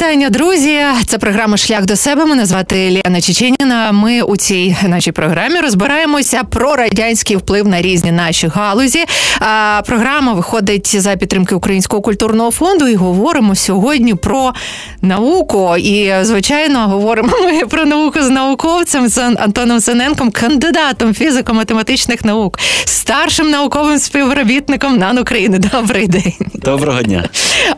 вітання, друзі! Це програма Шлях до себе. Мене звати Ліана Чеченіна. Ми у цій нашій програмі розбираємося про радянський вплив на різні наші галузі. А програма виходить за підтримки Українського культурного фонду і говоримо сьогодні про науку. І, звичайно, говоримо ми про науку з науковцем з Антоном Синенком, кандидатом фізико-математичних наук, старшим науковим співробітником НАН України. Добрий день. Доброго дня.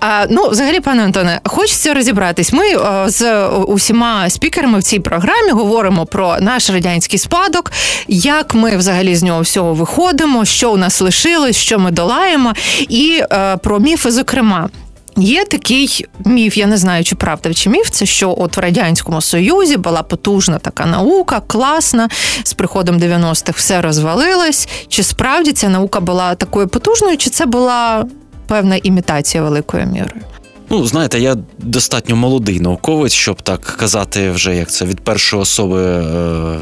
А, Ну, взагалі, пане Антоне, хочеться розібратись. Ми з усіма спікерами в цій програмі говоримо про наш радянський спадок, як ми взагалі з нього всього виходимо, що у нас лишилось, що ми долаємо, і про міфи, зокрема. Є такий міф, я не знаю, чи правда чи міф, це що от в радянському союзі була потужна така наука, класна. З приходом 90-х все розвалилось. Чи справді ця наука була такою потужною, чи це була певна імітація великою мірою? Ну, знаєте, я достатньо молодий науковець, щоб так казати, вже як це від першої особи, е,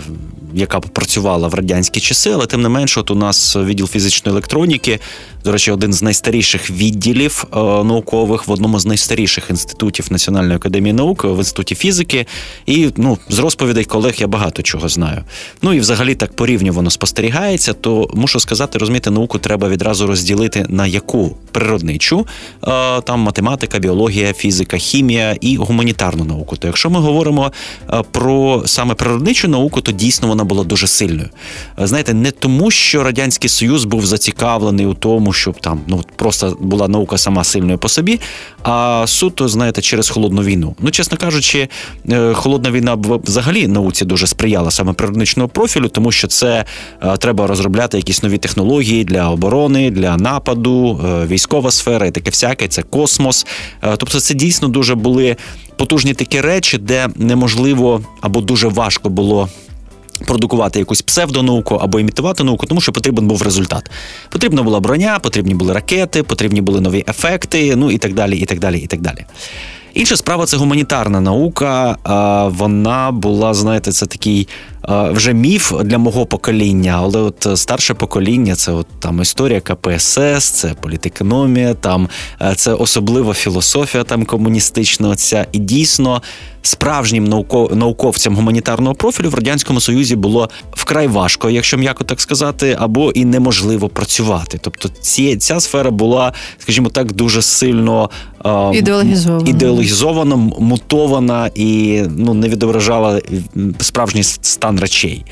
яка працювала в радянські часи, але тим не менше, от у нас відділ фізичної електроніки, до речі, один з найстаріших відділів е, наукових в одному з найстаріших інститутів Національної академії наук в інституті фізики. І ну, з розповідей колег я багато чого знаю. Ну і взагалі так порівню воно спостерігається. То мушу сказати, розумієте, науку треба відразу розділити на яку природничу, е, там математика, біологія, фізика, хімія і гуманітарну науку. То якщо ми говоримо е, про саме природничу науку, то дійсно вона була дуже сильною. Знаєте, не тому, що радянський союз був зацікавлений у тому тому, щоб там ну просто була наука сама сильною по собі, а суто, знаєте, через холодну війну. Ну, чесно кажучи, е, холодна війна взагалі науці дуже сприяла саме природничного профілю, тому що це е, треба розробляти якісь нові технології для оборони, для нападу, е, військова сфера і таке всяке. Це космос. Тобто, це дійсно дуже були потужні такі речі, де неможливо або дуже важко було продукувати якусь псевдонауку або імітувати науку, тому що потрібен був результат. Потрібна була броня, потрібні були ракети, потрібні були нові ефекти, ну і так далі, і так далі, і так далі. Інша справа це гуманітарна наука. Вона була, знаєте, це такий вже міф для мого покоління, але от старше покоління це от там історія КПСС, це політекономія, там це особлива філософія там комуністична. Ця і дійсно справжнім науковцям гуманітарного профілю в радянському союзі було вкрай важко, якщо м'яко так сказати, або і неможливо працювати. Тобто, ці ця сфера була, скажімо так, дуже сильно ідеологізована, ідеологізована мутована і ну не відображала справжній стан речей.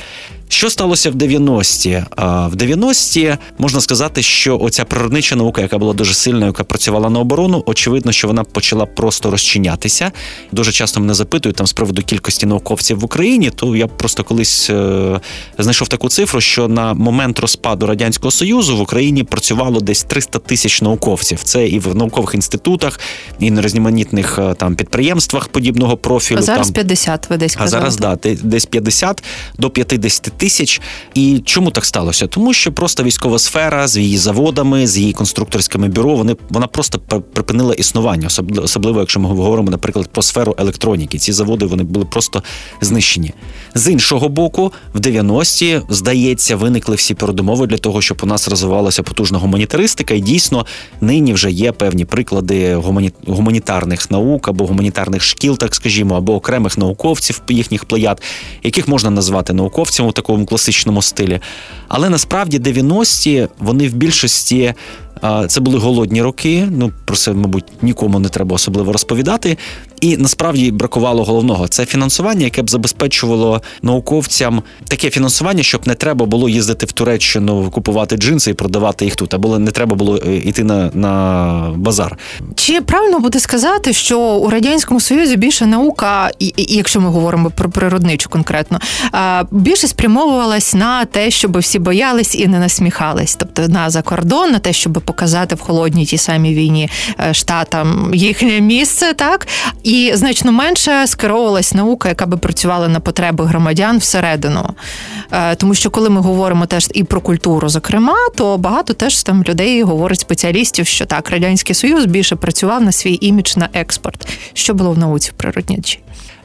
Що сталося в 90-ті? В 90-ті можна сказати, що оця природнича наука, яка була дуже сильною, яка працювала на оборону, очевидно, що вона почала просто розчинятися. Дуже часто мене запитують там з приводу кількості науковців в Україні. То я просто колись е, знайшов таку цифру, що на момент розпаду радянського союзу в Україні працювало десь 300 тисяч науковців. Це і в наукових інститутах, і на різноманітних е, там підприємствах подібного профілю. А зараз там. 50, ви десь казали. А зараз да, десь 50 до 50 тисяч. І чому так сталося? Тому що просто військова сфера з її заводами, з її конструкторськими бюро, вони вона просто припинила існування, особливо, якщо ми говоримо, наприклад, про сферу електроніки. Ці заводи вони були просто знищені. З іншого боку, в 90-ті, здається, виникли всі передумови для того, щоб у нас розвивалася потужна гуманітаристика, і дійсно нині вже є певні приклади гумані... гуманітарних наук або гуманітарних шкіл, так скажімо, або окремих науковців їхніх плеяд, яких можна назвати науковцями такому класичному стилі. Але насправді 90-ті вони в більшості це були голодні роки. Ну про це, мабуть, нікому не треба особливо розповідати. І насправді бракувало головного. Це фінансування, яке б забезпечувало науковцям таке фінансування, щоб не треба було їздити в Туреччину, купувати джинси і продавати їх тут, або не треба було йти на на базар. Чи правильно буде сказати, що у радянському союзі більше наука, і, якщо ми говоримо про природничу конкретно, більше спрямовувалась на те, щоб всі боялись і не насміхались, тобто на закордон, на те, щоб показати в холодній тій самій війні е, штатам їхнє місце, так і значно менше скеровувалась наука, яка би працювала на потреби громадян всередину. Е, тому що коли ми говоримо теж і про культуру, зокрема, то багато теж там людей говорить спеціалістів, що так радянський союз більше працював на свій імідж на експорт. Що було в науці природничій?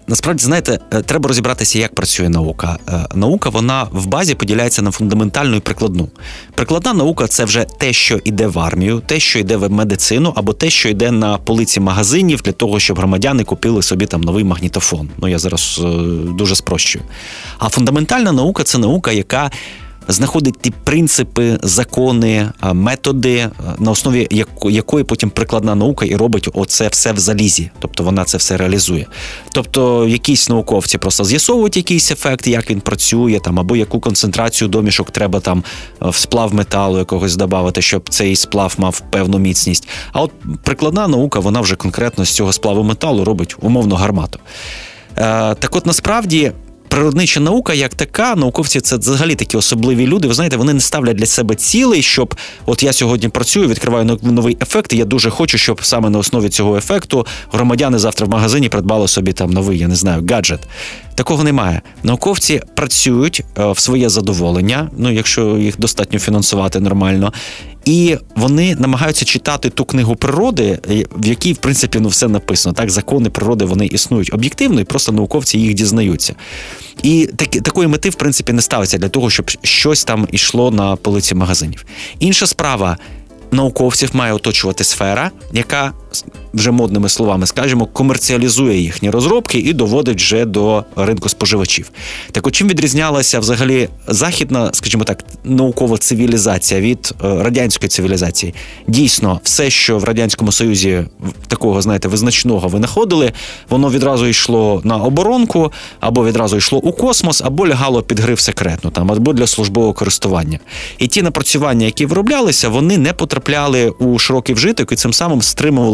Насправді знаєте, е, треба розібратися, як працює наука. Е, наука вона в базі поділяється на фундаментальну і прикладну. Прикладна наука це вже те, що йде в армію, те, що йде в медицину, або те, що йде на полиці магазинів для того, щоб громадяни купили собі там новий магнітофон. Ну я зараз е, дуже спрощую. А фундаментальна наука це наука, яка знаходить ті принципи, закони, методи, на основі якої потім прикладна наука і робить оце все в залізі, тобто вона це все реалізує. Тобто, якісь науковці просто з'ясовують якийсь ефект, як він працює, там або яку концентрацію домішок треба там в сплав металу якогось додати, щоб цей сплав мав певну міцність. А от прикладна наука, вона вже конкретно з цього сплаву металу робить умовно гармату. Е, так, от насправді природнича наука, як така, науковці це взагалі такі особливі люди. Ви знаєте, вони не ставлять для себе цілей, щоб от я сьогодні працюю, відкриваю новий ефект. і Я дуже хочу, щоб саме на основі цього ефекту громадяни завтра в магазині придбали собі там новий, я не знаю, гаджет. Такого немає. Науковці працюють е, в своє задоволення, ну якщо їх достатньо фінансувати нормально. І вони намагаються читати ту книгу природи, е, в якій, в принципі, ну все написано. Так, закони природи вони існують об'єктивно, і просто науковці їх дізнаються. І так, такої мети, в принципі, не ставиться для того, щоб щось там ішло на полиці магазинів. Інша справа. Науковців має оточувати сфера, яка вже модними словами скажімо, комерціалізує їхні розробки і доводить вже до ринку споживачів. Так от чим відрізнялася взагалі західна, скажімо так, наукова цивілізація від е, радянської цивілізації? Дійсно, все, що в радянському союзі такого, знаєте, визначного винаходили, воно відразу йшло на оборонку, або відразу йшло у космос, або лягало під гриф секретно, там або для службового користування. І ті напрацювання, які вироблялися, вони не потрапляли у широкий вжиток і цим самим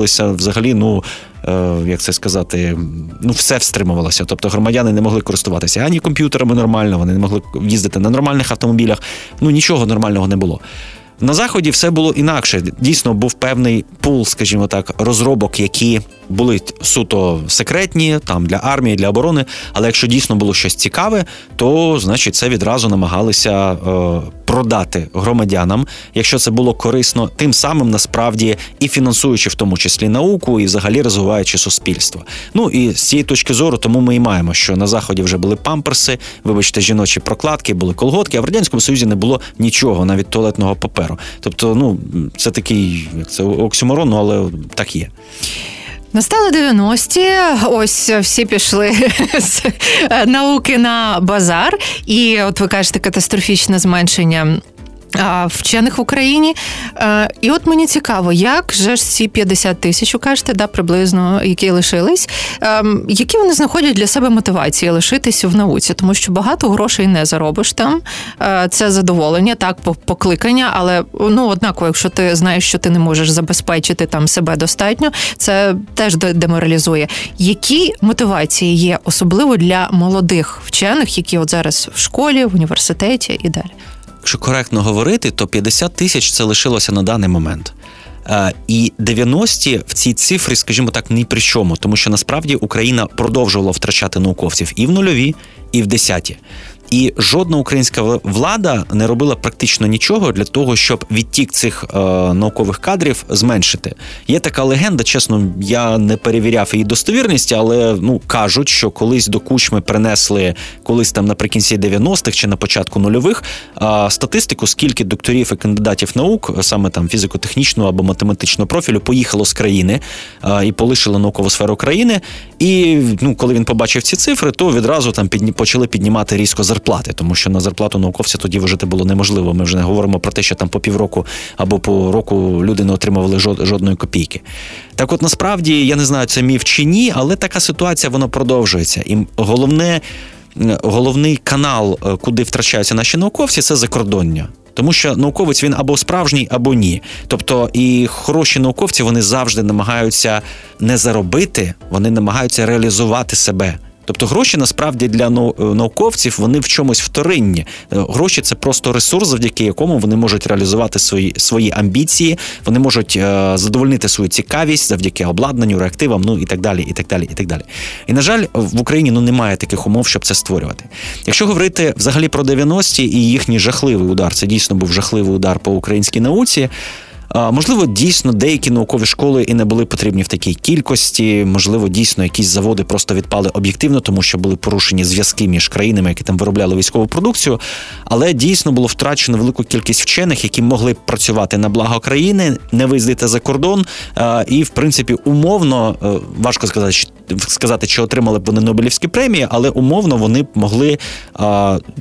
стримувалися взагалі, ну е, як це сказати, ну все встримувалося. Тобто громадяни не могли користуватися ані комп'ютерами нормально, вони не могли їздити на нормальних автомобілях. Ну нічого нормального не було. На заході все було інакше. Дійсно, був певний пул, скажімо так, розробок, які були суто секретні, там для армії, для оборони. Але якщо дійсно було щось цікаве, то значить це відразу намагалися е, продати громадянам, якщо це було корисно, тим самим насправді і фінансуючи в тому числі науку, і взагалі розвиваючи суспільство. Ну і з цієї точки зору, тому ми і маємо, що на заході вже були памперси, вибачте, жіночі прокладки, були колготки, а в радянському союзі не було нічого, навіть туалетного паперу. Тобто, ну це такий як це оксюморон, ну, але так є. Настали 90-ті, ось всі пішли з науки на базар, і от ви кажете, катастрофічне зменшення вчених в Україні. Е, і от мені цікаво, як же ж ці 50 тисяч, кажете, да, приблизно, які лишились, ем, які вони знаходять для себе мотивації лишитись в науці, тому що багато грошей не заробиш там. Е, це задоволення, так, покликання, але ну однаково, якщо ти знаєш, що ти не можеш забезпечити там себе достатньо, це теж деморалізує. Які мотивації є особливо для молодих вчених, які от зараз в школі, в університеті і далі? Якщо коректно говорити, то 50 тисяч це лишилося на даний момент. Е, і 90-ті в цій цифрі, скажімо так, ні при чому, тому що насправді Україна продовжувала втрачати науковців і в нульові, і в десяті. І жодна українська влада не робила практично нічого для того, щоб відтік цих е, наукових кадрів зменшити. Є така легенда, чесно, я не перевіряв її достовірність, але ну кажуть, що колись до кучми принесли колись там наприкінці 90-х чи на початку нульових е, статистику, скільки докторів і кандидатів наук, саме там фізико-технічного або математичного профілю, поїхало з країни е, і полишили наукову сферу країни. І ну, коли він побачив ці цифри, то відразу там підні, почали піднімати різко зарплату зарплати, тому що на зарплату науковця тоді вижити було неможливо. Ми вже не говоримо про те, що там по півроку або по року люди не отримували жодної копійки. Так, от насправді я не знаю, це міф чи ні, але така ситуація вона продовжується. І головне. Головний канал, е, куди втрачаються наші науковці, це закордоння. Тому що науковець він або справжній, або ні. Тобто і хороші науковці вони завжди намагаються не заробити, вони намагаються реалізувати себе. Тобто гроші насправді для е, науковців вони в чомусь вторинні. Е, гроші це просто ресурс, завдяки якому вони можуть реалізувати свої свої амбіції, вони можуть е, задовольнити свою цікавість завдяки обладнанню, реактивам, ну і так далі. І так далі, і так далі. І на жаль, в Україні ну немає таких умов, щоб це створювати. Якщо говорити взагалі про 90-ті і їхній жахливий удар, це дійсно був жахливий удар по українській науці. Можливо, дійсно деякі наукові школи і не були потрібні в такій кількості. Можливо, дійсно якісь заводи просто відпали об'єктивно, тому що були порушені зв'язки між країнами, які там виробляли військову продукцію. Але дійсно було втрачено велику кількість вчених, які могли працювати на благо країни, не виїздити за кордон. І, в принципі, умовно е, важко сказати, сказати, чи отримали б вони Нобелівські премії, але умовно вони б могли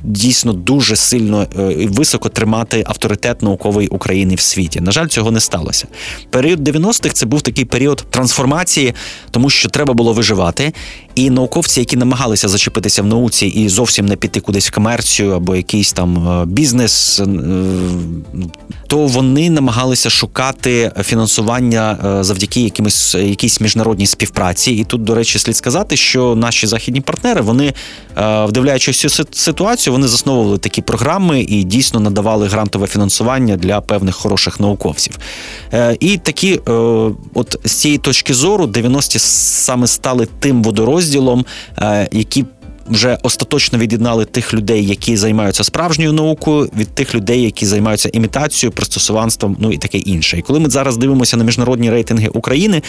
дійсно дуже сильно е, і високо тримати авторитет наукової України в світі. На жаль, цього не сталося. Період 90-х це був такий період трансформації, тому що треба було виживати. І науковці, які намагалися зачепитися в науці і зовсім не піти кудись в комерцію або якийсь там е, бізнес, е, то вони намагалися шукати фінансування завдяки якимось якійсь міжнародній співпраці. І тут, до речі, слід сказати, що наші західні партнери, вони вдивляючись цю ситуацію, вони засновували такі програми і дійсно надавали грантове фінансування для певних хороших науковців. І такі, от з цієї точки зору, 90-ті саме стали тим водорозділом, е, які вже остаточно від'єднали тих людей, які займаються справжньою наукою, від тих людей, які займаються імітацією, пристосуванством, ну і таке інше. І коли ми зараз дивимося на міжнародні рейтинги України,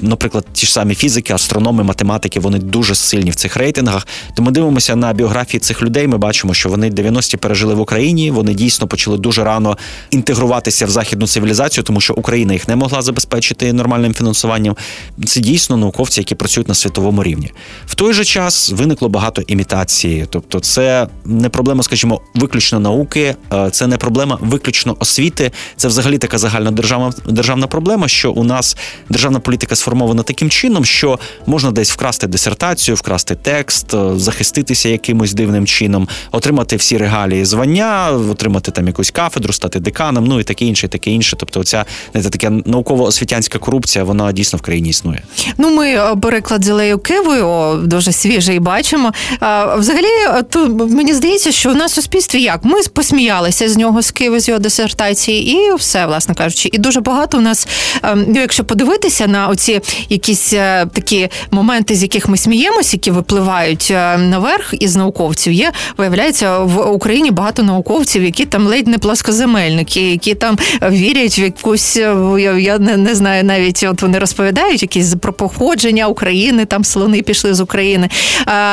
наприклад, ті ж самі фізики, астрономи, математики, вони дуже сильні в цих рейтингах. То ми дивимося на біографії цих людей. Ми бачимо, що вони 90-ті пережили в Україні. Вони дійсно почали дуже рано інтегруватися в західну цивілізацію, тому що Україна їх не могла забезпечити нормальним фінансуванням. Це дійсно науковці, які працюють на світовому рівні. В той же час виникло багато імітації, тобто, це не проблема, скажімо, виключно науки, е, це не проблема виключно освіти. Це взагалі така загальна державна державна проблема, що у нас державна політика сформована таким чином, що можна десь вкрасти дисертацію, вкрасти текст, е, захиститися якимось дивним чином, отримати всі регалії звання, отримати там якусь кафедру, стати деканом, ну і таке інше, і таке інше. Тобто, ця знаєте, така науково-освітянська корупція, вона дійсно в країні існує. Ну, ми е, приклад з Ілею Кивою дуже свіжий бачимо. Взагалі, то мені здається, що в нас в суспільстві як ми посміялися з нього з Києва, з його дисертації, і все, власне кажучи, і дуже багато у нас, ем, ну якщо подивитися на оці якісь е, такі моменти, з яких ми сміємося, які випливають е, наверх із науковців, є виявляється в Україні багато науковців, які там ледь не плоскоземельники, які там вірять в якусь е, я не, не знаю, навіть от вони розповідають якісь про походження України, там слони пішли з України.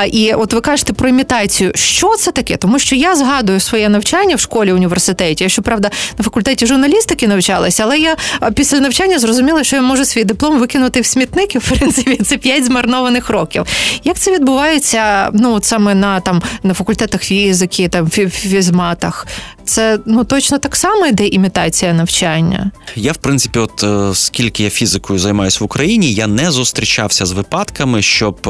І от ви кажете про імітацію. Що це таке? Тому що я згадую своє навчання в школі університеті. Я щоправда на факультеті журналістики навчалася, але я після навчання зрозуміла, що я можу свій диплом викинути в смітник, і в принципі це п'ять змарнованих років. Як це відбувається? Ну от саме на там на факультетах фізики, там фізматах? Це ну точно так само йде імітація навчання. Я, в принципі, от е, скільки я фізикою займаюся в Україні, я не зустрічався з випадками, щоб е,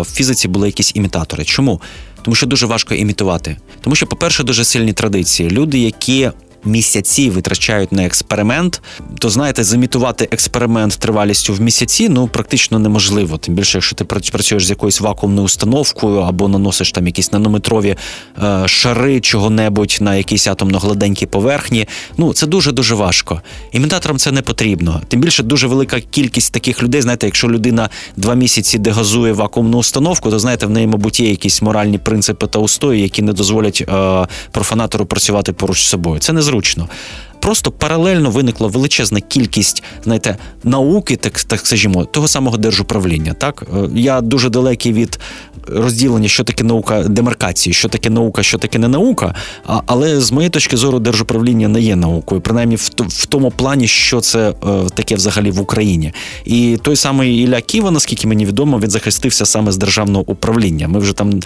в фізиці були якісь імітатори. Чому? Тому що дуже важко імітувати. Тому що, по-перше, дуже сильні традиції. Люди, які місяці витрачають на експеримент, то знаєте, замітувати експеримент тривалістю в місяці ну практично неможливо. Тим більше, якщо ти працюєш з якоюсь вакуумною установкою або наносиш там якісь нанометрові е, шари чого-небудь на якійсь атомно-гладенькій поверхні. Ну це дуже дуже важко. Імітаторам це не потрібно. Тим більше дуже велика кількість таких людей. Знаєте, якщо людина два місяці дегазує вакуумну установку, то знаєте, в неї, мабуть, є якісь моральні принципи та устої, які не дозволять е, профанатору працювати поруч з собою. Це не зручно просто паралельно виникла величезна кількість, знаєте, науки, так так скажімо, того самого держуправління. Так е, я дуже далекий від розділення, що таке наука демаркації, що таке наука, що таке не наука. Але з моєї точки зору, держуправління не є наукою, принаймні в, в тому плані, що це е, таке взагалі в Україні. І той самий Ілля Ківа, наскільки мені відомо, він захистився саме з державного управління. Ми вже там,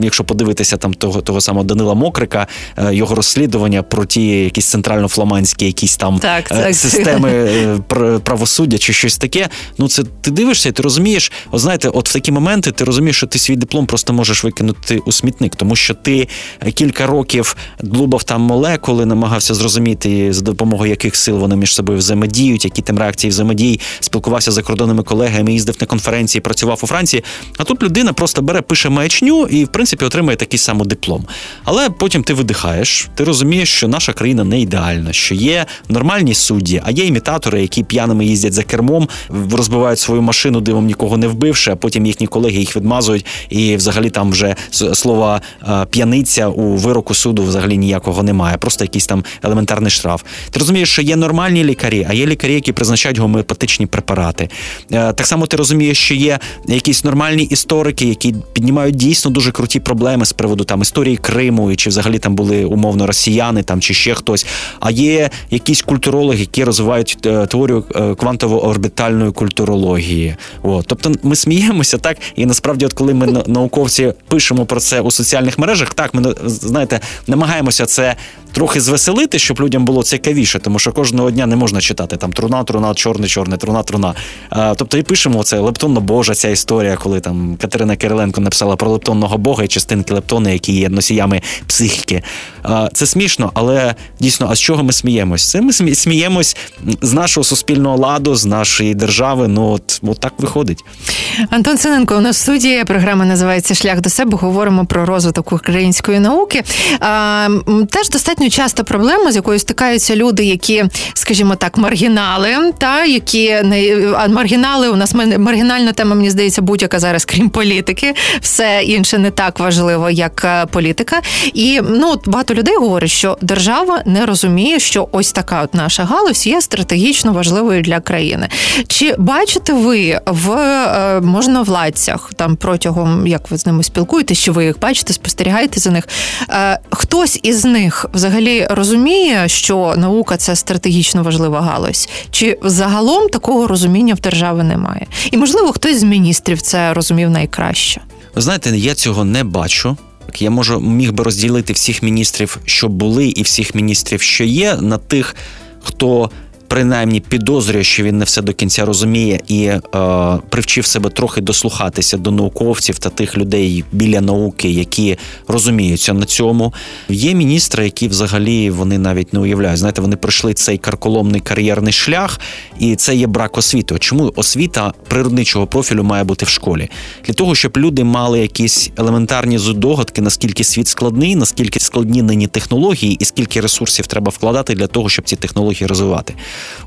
якщо подивитися там того того самого Данила Мокрика, е, його розслідування про ті якісь центрально фламандські якісь там так, е, так. системи е, правосуддя чи щось таке. Ну це ти дивишся, і ти розумієш, от знаєте, от в такі моменти ти розумієш, що ти свій диплом просто можеш викинути у смітник, тому що ти е, кілька років длубав там молекули, намагався зрозуміти за допомогою яких сил вони між собою взаємодіють, які там реакції взаємодій, спілкувався з закордонними колегами, їздив на конференції, працював у Франції. А тут людина просто бере, пише маячню і, в принципі, отримує такий самий диплом. Але потім ти видихаєш, ти розумієш, що наша країна не ідеальна нормально, що є нормальні судді, а є імітатори, які п'яними їздять за кермом, розбивають свою машину, дивом нікого не вбивши, а потім їхні колеги їх відмазують, і взагалі там вже слова п'яниця у вироку суду взагалі ніякого немає. Просто якийсь там елементарний штраф. Ти розумієш, що є нормальні лікарі, а є лікарі, які призначають гомеопатичні препарати. Е, так само ти розумієш, що є якісь нормальні історики, які піднімають дійсно дуже круті проблеми з приводу там історії Криму, чи взагалі там були умовно росіяни, там чи ще хтось. А є якісь культурологи, які розвивають е, теорію е, квантово-орбітальної культурології. От. Тобто ми сміємося так, і насправді, от коли ми науковці пишемо про це у соціальних мережах, так ми знаєте, намагаємося це трохи звеселити, щоб людям було цікавіше, тому що кожного дня не можна читати там труна, труна, чорне, чорне, труна, труна. А, Тобто і пишемо це лептонно Божа, ця історія, коли там Катерина Кириленко написала про лептонного Бога і частинки лептони, які є носіями психіки. А, Це смішно, але дійсно, а з чого ми сміємось? Це ми сміємось з нашого суспільного ладу, з нашої держави. Ну от, от так виходить. Антон Синенко у нас в студії. Програма називається Шлях до себе. Говоримо про розвиток української науки. А, Теж достатньо достатньо часто проблема, з якою стикаються люди, які, скажімо так, маргінали, та які не а маргінали у нас маргінальна тема, мені здається, будь-яка зараз, крім політики, все інше не так важливо, як е, політика. І ну багато людей говорять, що держава не розуміє, що ось така от наша галузь є стратегічно важливою для країни. Чи бачите ви в е, можновладцях там протягом як ви з ними спілкуєтесь, чи ви їх бачите, спостерігаєте за них? Е, хтось із них взагалі взагалі розуміє, що наука це стратегічно важлива галузь, чи загалом такого розуміння в держави немає? І можливо, хтось з міністрів це розумів найкраще. Ви знаєте, я цього не бачу. Я можу міг би розділити всіх міністрів, що були, і всіх міністрів, що є, на тих, хто принаймні підозрює, що він не все до кінця розуміє, і е, привчив себе трохи дослухатися до науковців та тих людей біля науки, які розуміються на цьому. Є міністри, які взагалі вони навіть не уявляють. Знаєте, вони пройшли цей карколомний кар'єрний шлях, і це є брак освіти. Чому освіта природничого профілю має бути в школі? Для того, щоб люди мали якісь елементарні здогадки, наскільки світ складний, наскільки складні нині технології, і скільки ресурсів треба вкладати для того, щоб ці технології розвивати.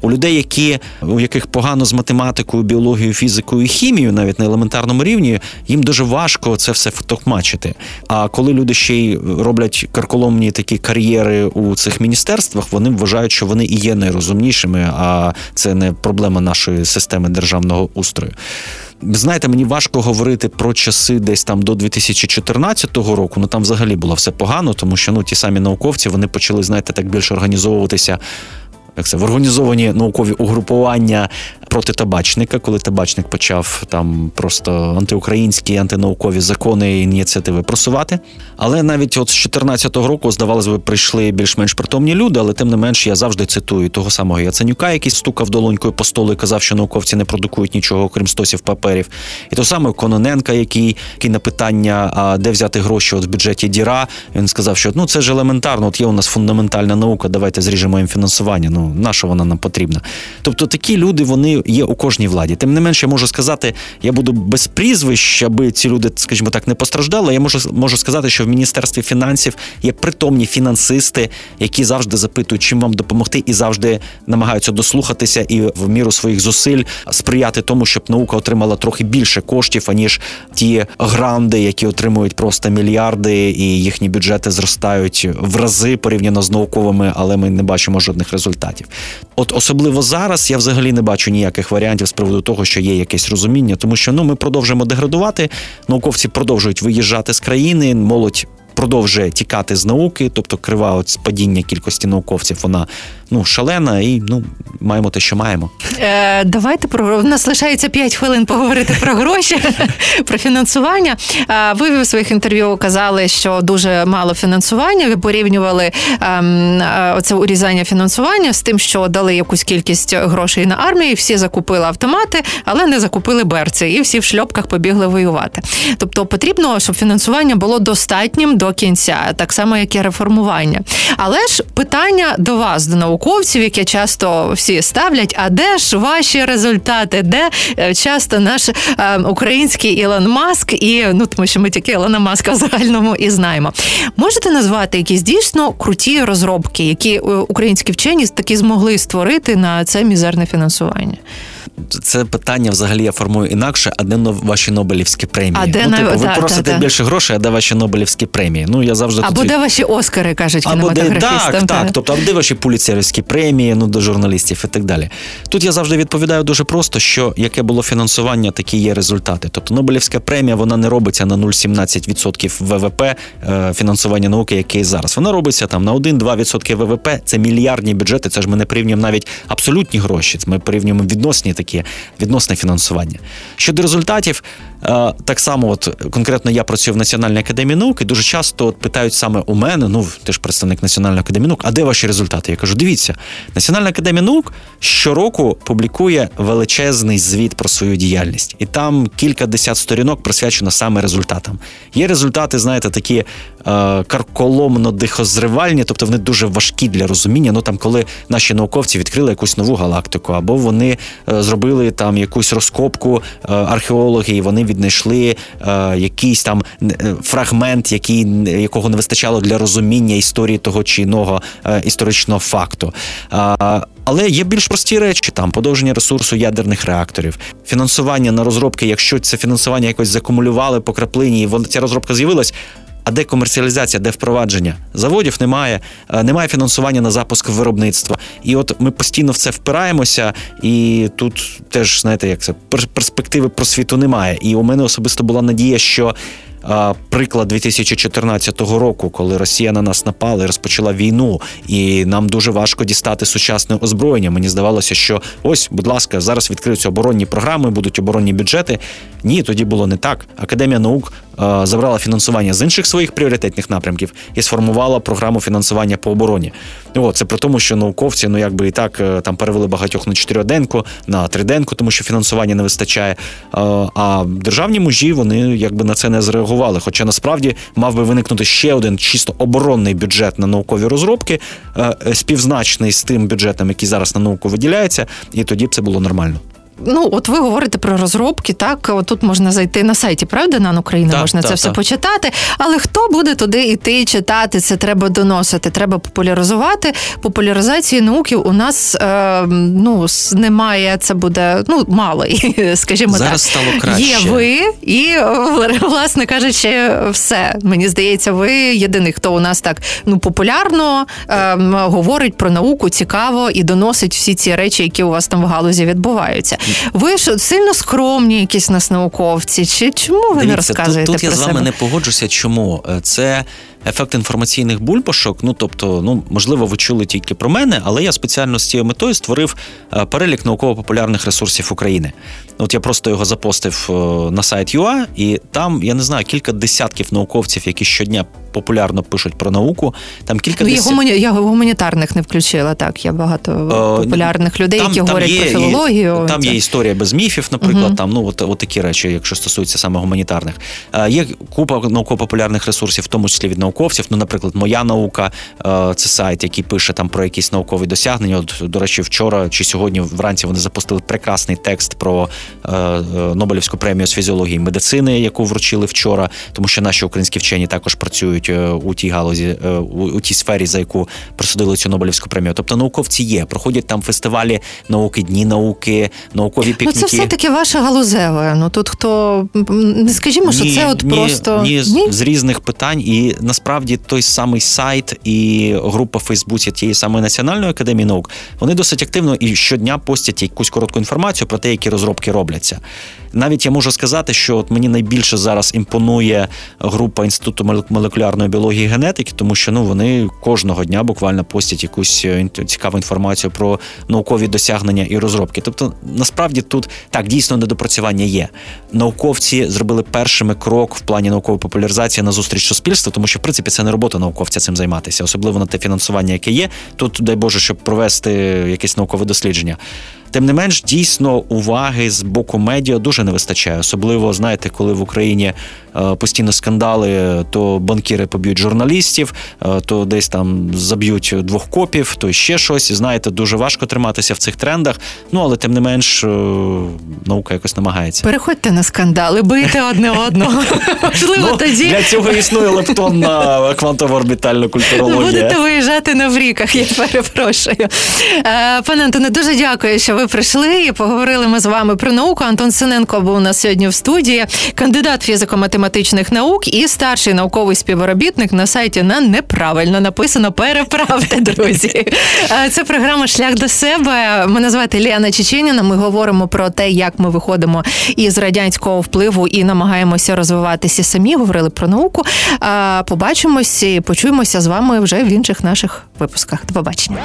У людей, які у яких погано з математикою, біологією, фізикою і хімією, навіть на елементарному рівні, їм дуже важко це все втокмачити. А коли люди ще й роблять карколомні такі кар'єри у цих міністерствах, вони вважають, що вони і є найрозумнішими, а це не проблема нашої системи державного устрою. Знаєте, мені важко говорити про часи десь там до 2014 року. Ну там взагалі було все погано, тому що ну ті самі науковці вони почали, знаєте, так більше організовуватися як це в організовані наукові угрупування проти табачника, коли табачник почав там просто антиукраїнські антинаукові закони і ініціативи просувати. Але навіть от з 2014 року, здавалося б, прийшли більш-менш притомні люди, але тим не менш я завжди цитую того самого Яценюка, який стукав долонькою по столу і казав, що науковці не продукують нічого, окрім стосів паперів. І того самого Кононенка, який який на питання, а де взяти гроші от в бюджеті Діра, він сказав, що ну це ж елементарно, от є у нас фундаментальна наука, давайте зріжемо їм фінансування. Ну на що вона нам потрібна? Тобто такі люди вони є у кожній владі. Тим не менше, я можу сказати, я буду без прізвищ, аби ці люди, скажімо так, не постраждали. Я можу можу сказати, що в міністерстві фінансів є притомні фінансисти, які завжди запитують, чим вам допомогти, і завжди намагаються дослухатися і в міру своїх зусиль сприяти тому, щоб наука отримала трохи більше коштів, аніж ті гранди, які отримують просто мільярди, і їхні бюджети зростають в рази порівняно з науковими, але ми не бачимо жодних результатів. От особливо зараз я взагалі не бачу ніяких варіантів з приводу того, що є якесь розуміння, тому що ну ми продовжуємо деградувати. Науковці продовжують виїжджати з країни, молодь продовжує тікати з науки, тобто крива от спадіння кількості науковців, вона ну шалена, і ну маємо те, що маємо. Е, Давайте про У нас лишається 5 хвилин поговорити про гроші, про фінансування. Ви в своїх інтерв'ю казали, що дуже мало фінансування. Ви порівнювали ем, е, оце урізання фінансування з тим, що дали якусь кількість грошей на армію. Всі закупили автомати, але не закупили берці, і всі в шльопках побігли воювати. Тобто потрібно, щоб фінансування було достатнім до кінця, так само як і реформування. Але ж питання до вас, до науковців, яке часто всі ставлять. А де ж ваші результати? Де е, часто наш е, український Ілон Маск і ну тому, що ми тільки Ілона Маска в загальному і знаємо. Можете назвати якісь дійсно круті розробки, які е, українські вчені таки змогли створити на це мізерне фінансування? Це питання взагалі я формую інакше, а де ваші Нобелівські премії? А де ну, типу, ви да, просите да, більше грошей, а де ваші Нобелівські премії? Ну я завжди або тут... де ваші Оскари кажуть кінематографістам. Так, так. Тобто, а де ваші пуліцерівські премії, ну до журналістів і так далі. Тут я завжди відповідаю дуже просто, що яке було фінансування, такі є результати. Тобто Нобелівська премія вона не робиться на 0,17% ВВП е, фінансування науки, яке зараз. Вона робиться там на 1-2% ВВП. Це мільярдні бюджети. Це ж ми не порівнюємо навіть абсолютні гроші. Ми порівнюємо відносні такі відносні власне фінансування. Щодо результатів, е, так само, от конкретно я працюю в Національній академії наук і дуже часто от питають саме у мене, ну ти ж представник Національної академії наук, а де ваші результати? Я кажу, дивіться, Національна академія наук щороку публікує величезний звіт про свою діяльність, і там кілька десят сторінок присвячено саме результатам. Є результати, знаєте, такі карколомно-дихозривальні, тобто вони дуже важкі для розуміння. Ну там, коли наші науковці відкрили якусь нову галактику, або вони е, зробили там якусь розкопку е, археологи, і вони віднайшли е, якийсь там е, фрагмент, який якого не вистачало для розуміння історії того чи іного історичного факту. Але є більш прості речі, там подовження ресурсу ядерних реакторів, фінансування на розробки, якщо це фінансування якось закумулювали по краплині, і ця розробка з'явилась. А де комерціалізація, де впровадження? Заводів немає, е, немає фінансування на запуск виробництва. І от ми постійно в це впираємося, і тут теж знаєте, як це перспективи просвіту немає. І у мене особисто була надія, що приклад 2014 року, коли Росія на нас напала і розпочала війну, і нам дуже важко дістати сучасне озброєння. Мені здавалося, що ось, будь ласка, зараз відкриються оборонні програми, будуть оборонні бюджети. Ні, тоді було не так. Академія наук забрала фінансування з інших своїх пріоритетних напрямків і сформувала програму фінансування по обороні. О, це при тому, що науковці ну якби і так е, там перевели багатьох на чотириденку, на триденку, тому що фінансування не вистачає. А державні мужі вони якби на це не зреагували. Хоча насправді мав би виникнути ще один чисто оборонний бюджет на наукові розробки, е, е, співзначний з тим бюджетом, який зараз на науку виділяється, і тоді б це було нормально. Ну, от ви говорите про розробки, так от тут можна зайти на сайті, правда, на Україна так, можна так, це так. все почитати. Але хто буде туди йти читати? Це треба доносити, треба популяризувати. Популяризації науки у нас е, ну немає. Це буде ну мало, скажімо Зараз так. стало краще. Є ви, і власне кажучи, все мені здається, ви єдиний, хто у нас так ну популярно е, говорить про науку, цікаво і доносить всі ці речі, які у вас там в галузі відбуваються. Ви ж сильно скромні, якісь нас науковці. Чи чому ви Дивіться, не розказуєте? Тут, тут про я з вами себе? не погоджуся. Чому е, це ефект інформаційних бульбашок? Ну тобто, ну можливо, ви чули тільки про мене, але я спеціально з цією метою створив е, перелік науково-популярних ресурсів України. От я просто його запостив е, на сайт UA, і там я не знаю кілька десятків науковців, які щодня популярно пишуть про науку. Там кілька ну, десят... гумані... я гуманітарних не включила. Так, я багато О, популярних людей, там, які там говорять є, про філологію. Там є історія без міфів, наприклад. Угу. Там ну от, от такі речі, якщо стосується саме гуманітарних. Є купа науково-популярних ресурсів, в тому числі від науковців. Ну, наприклад, моя наука це сайт, який пише там про якісь наукові досягнення. От, до речі, вчора чи сьогодні вранці вони запустили прекрасний текст про е, е, Нобелівську премію з фізіології і медицини, яку вручили вчора, тому що наші українські вчені також працюють е, у тій галузі, у, тій сфері, за яку присудили цю Нобелівську премію. Тобто науковці є, проходять там фестивалі науки, дні науки, наукові пікніки. Ну, це все таки ваше галузеве. Ну тут хто не скажімо, що ні, це от ні, просто ні, ні, з різних питань, і насправді той самий сайт і група в Фейсбуці тієї самої національної академії наук вони досить активно і щодня постять якусь коротку інформацію про те, які розробки робляться. Навіть я можу сказати, що от мені найбільше зараз імпонує група інституту молекулярної біології і генетики, тому що ну вони кожного дня буквально постять якусь е, цікаву інформацію про наукові досягнення і розробки. Тобто, насправді тут так дійсно недопрацювання є. Науковці зробили першими крок в плані наукової популяризації на зустріч суспільства, тому що в принципі це не робота науковця цим займатися, особливо на те фінансування, яке є. Тут дай Боже, щоб провести якесь наукове дослідження. Тим не менш, дійсно уваги з боку медіа дуже не вистачає. Особливо знаєте, коли в Україні е, постійно скандали, то банкіри поб'ють журналістів, е, то десь там заб'ють двох копів, то ще щось. І знаєте, дуже важко триматися в цих трендах. Ну але тим не менш, е, наука якось намагається. Переходьте на скандали, бийте одне одного. Можливо, Ну, тоді для цього існує лептонна квантово-орбітальна культурологія. будете виїжджати на вріках, я перепрошую. Пане Антоне, дуже дякую, що ви прийшли і поговорили ми з вами про науку. Антон Синенко був у нас сьогодні в студії, кандидат фізико-математичних наук і старший науковий співробітник на сайті на неправильно написано Переправте, друзі. Е, Це програма Шлях до себе. Мене звати Ліана Чеченіна. Ми говоримо про те, як ми виходимо із радянського впливу і намагаємося розвиватися самі. Говорили про науку. Е, Побачимось і почуємося з вами вже в інших наших випусках. До побачення.